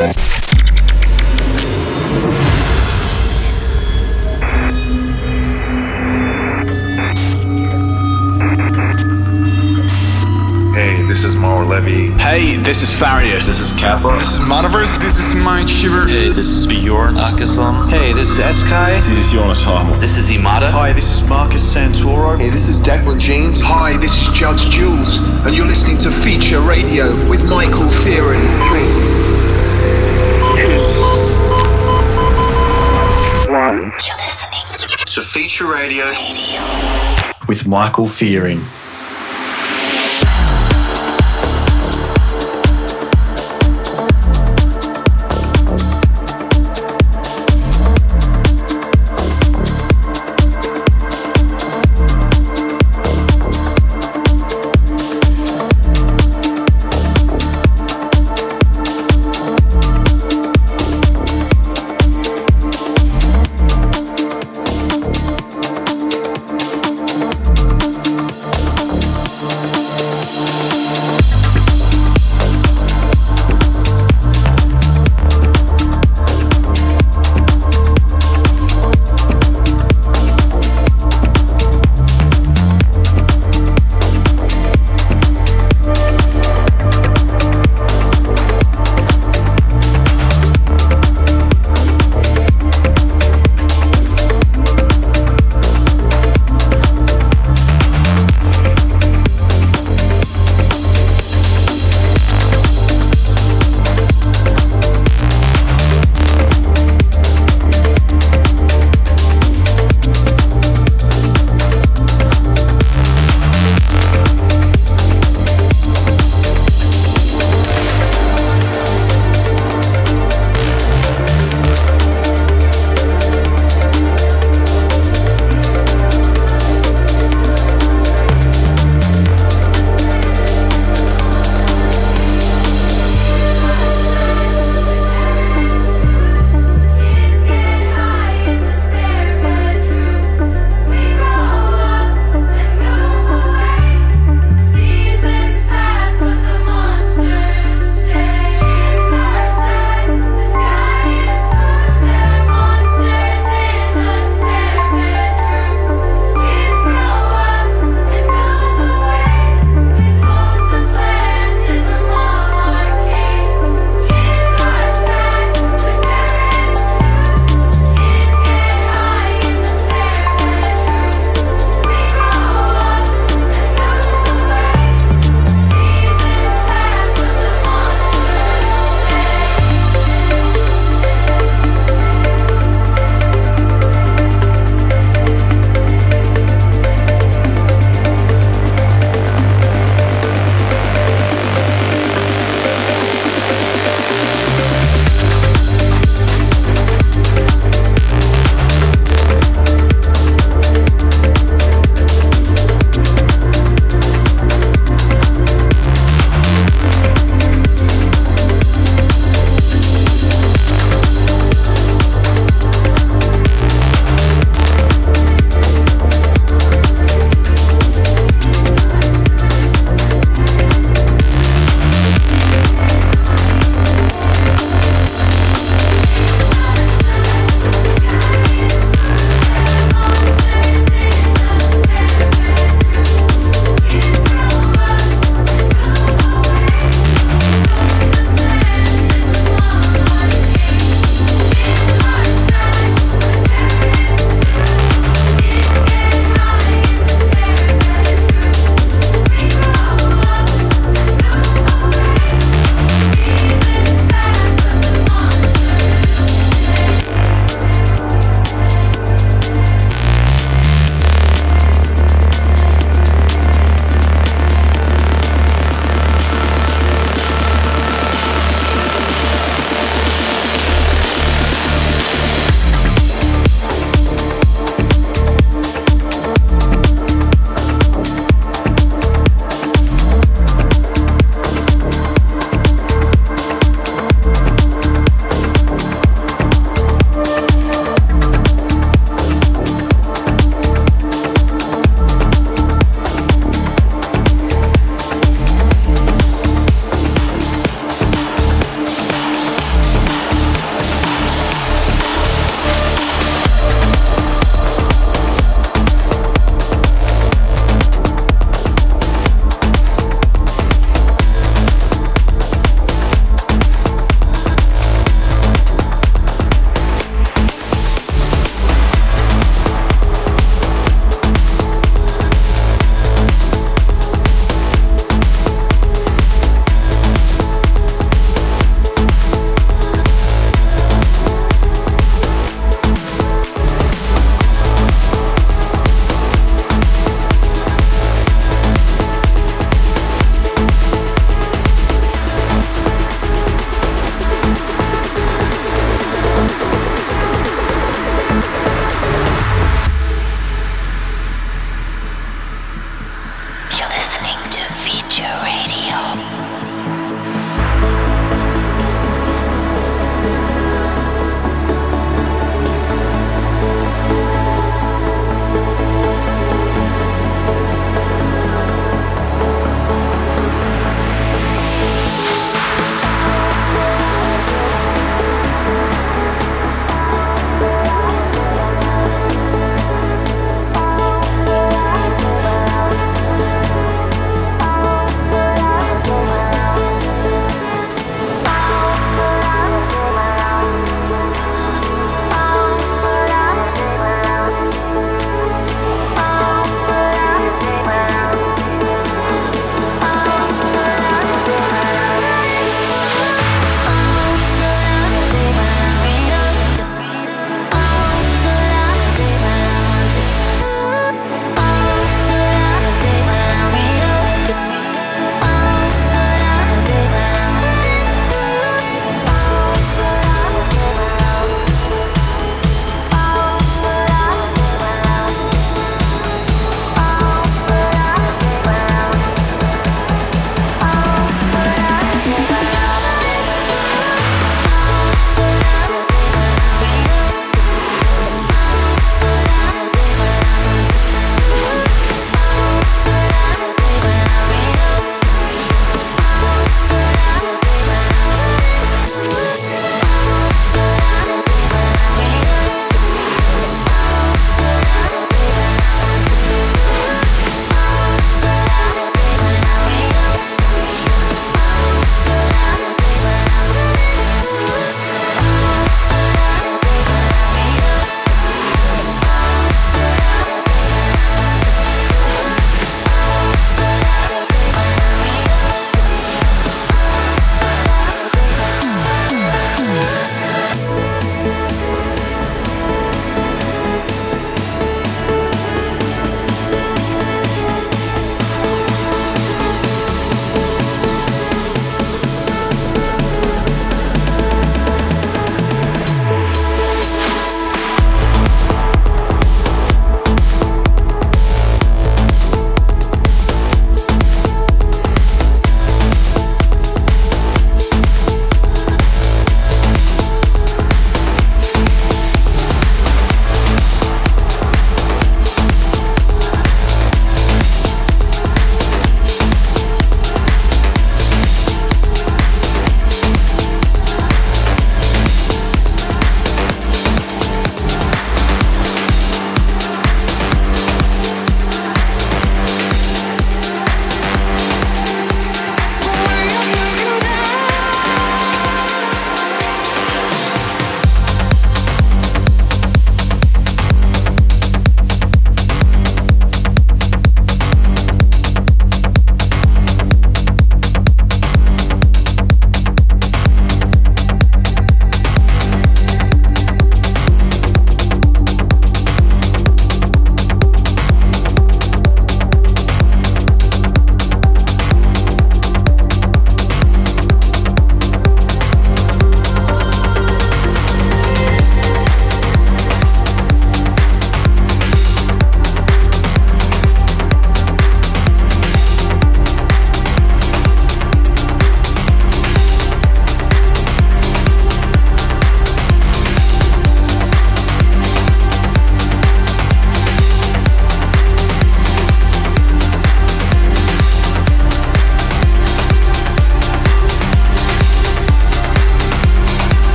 Hey, this is Mauro Hey, this is Farius. This is Kappa. This is Metaverse. This is Mind Shiver. Hey, this is Bjorn Akesson. Hey, this is Sky. This is Jonas Harmo. This is Imada. Hi, this is Marcus Santoro. Hey, this is Declan James. Hi, this is Judge Jules, and you're listening to Feature Radio with Michael Fearon. To Feature Radio, Radio. with Michael Fearing.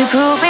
You prove me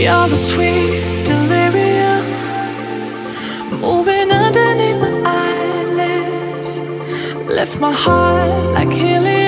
You're a sweet delirium moving underneath my eyelids. Left my heart like helium.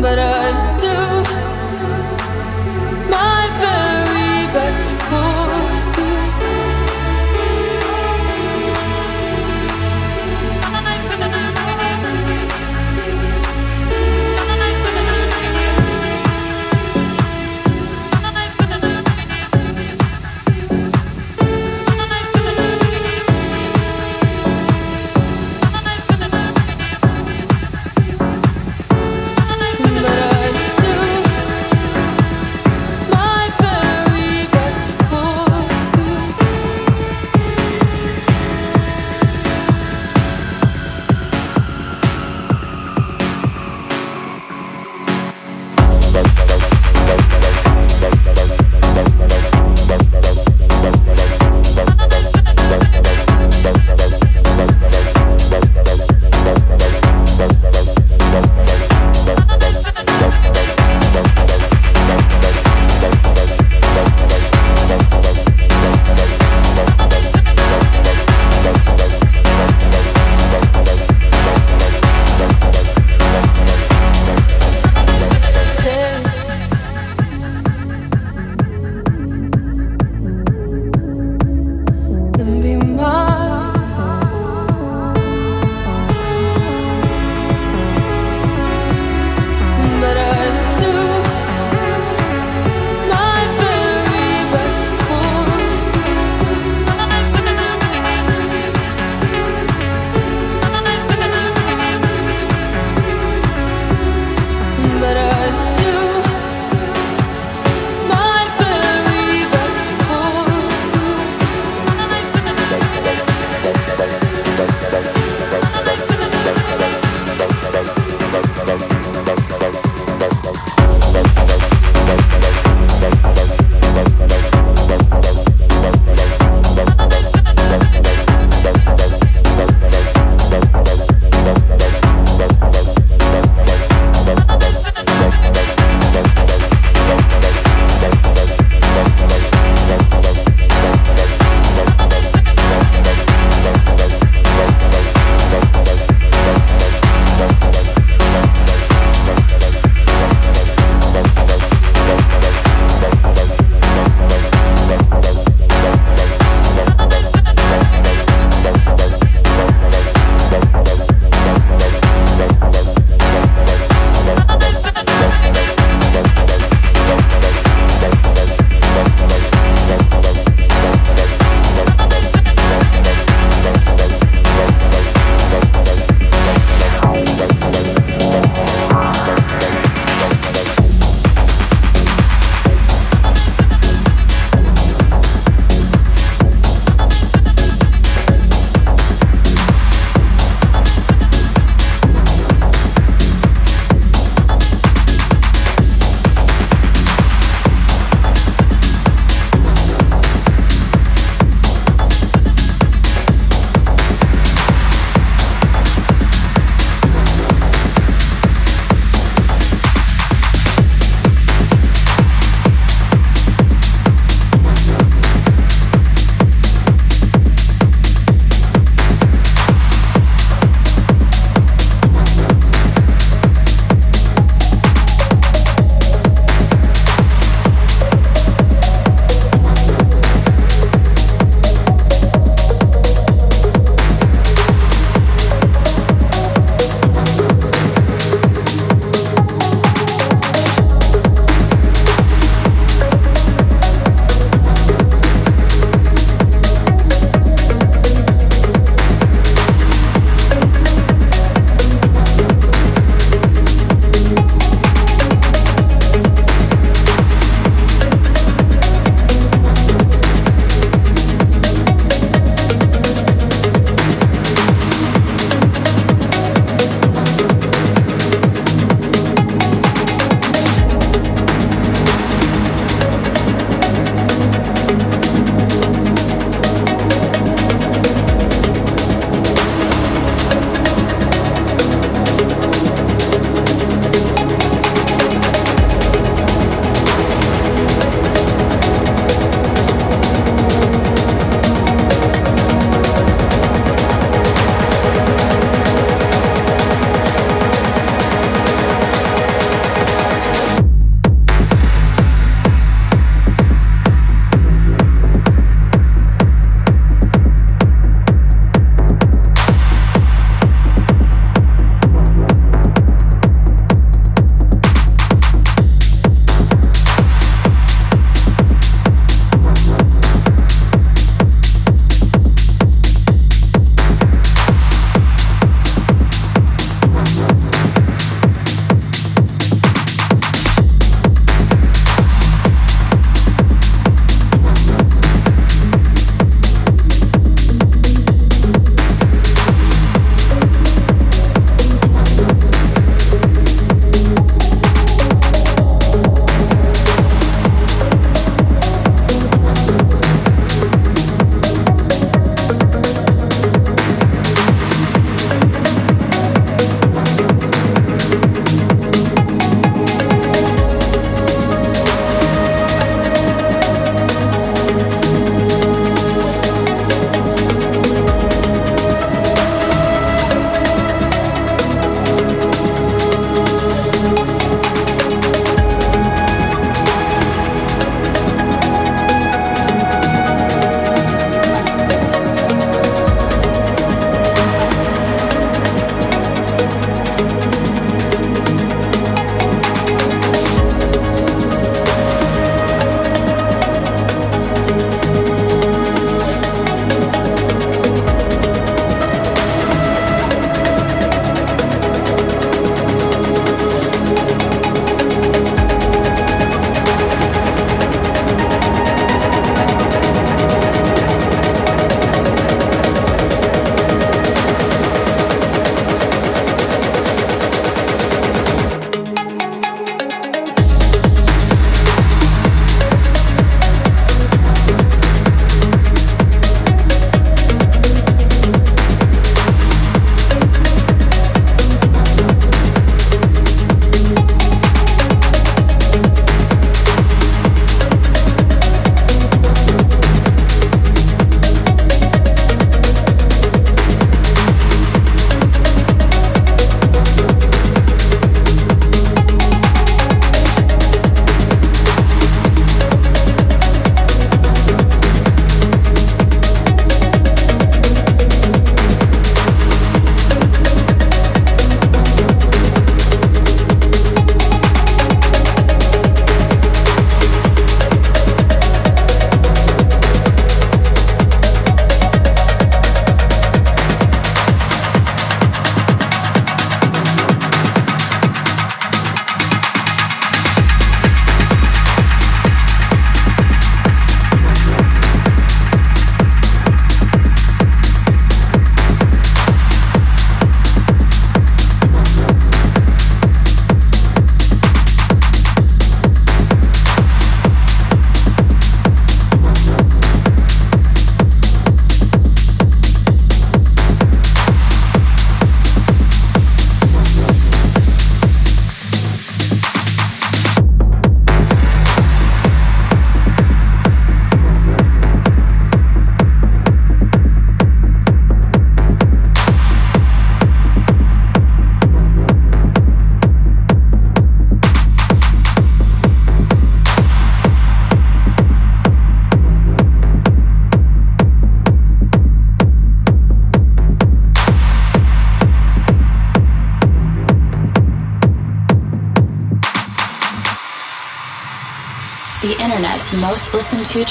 but I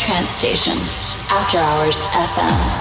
trance station, After Hours FM.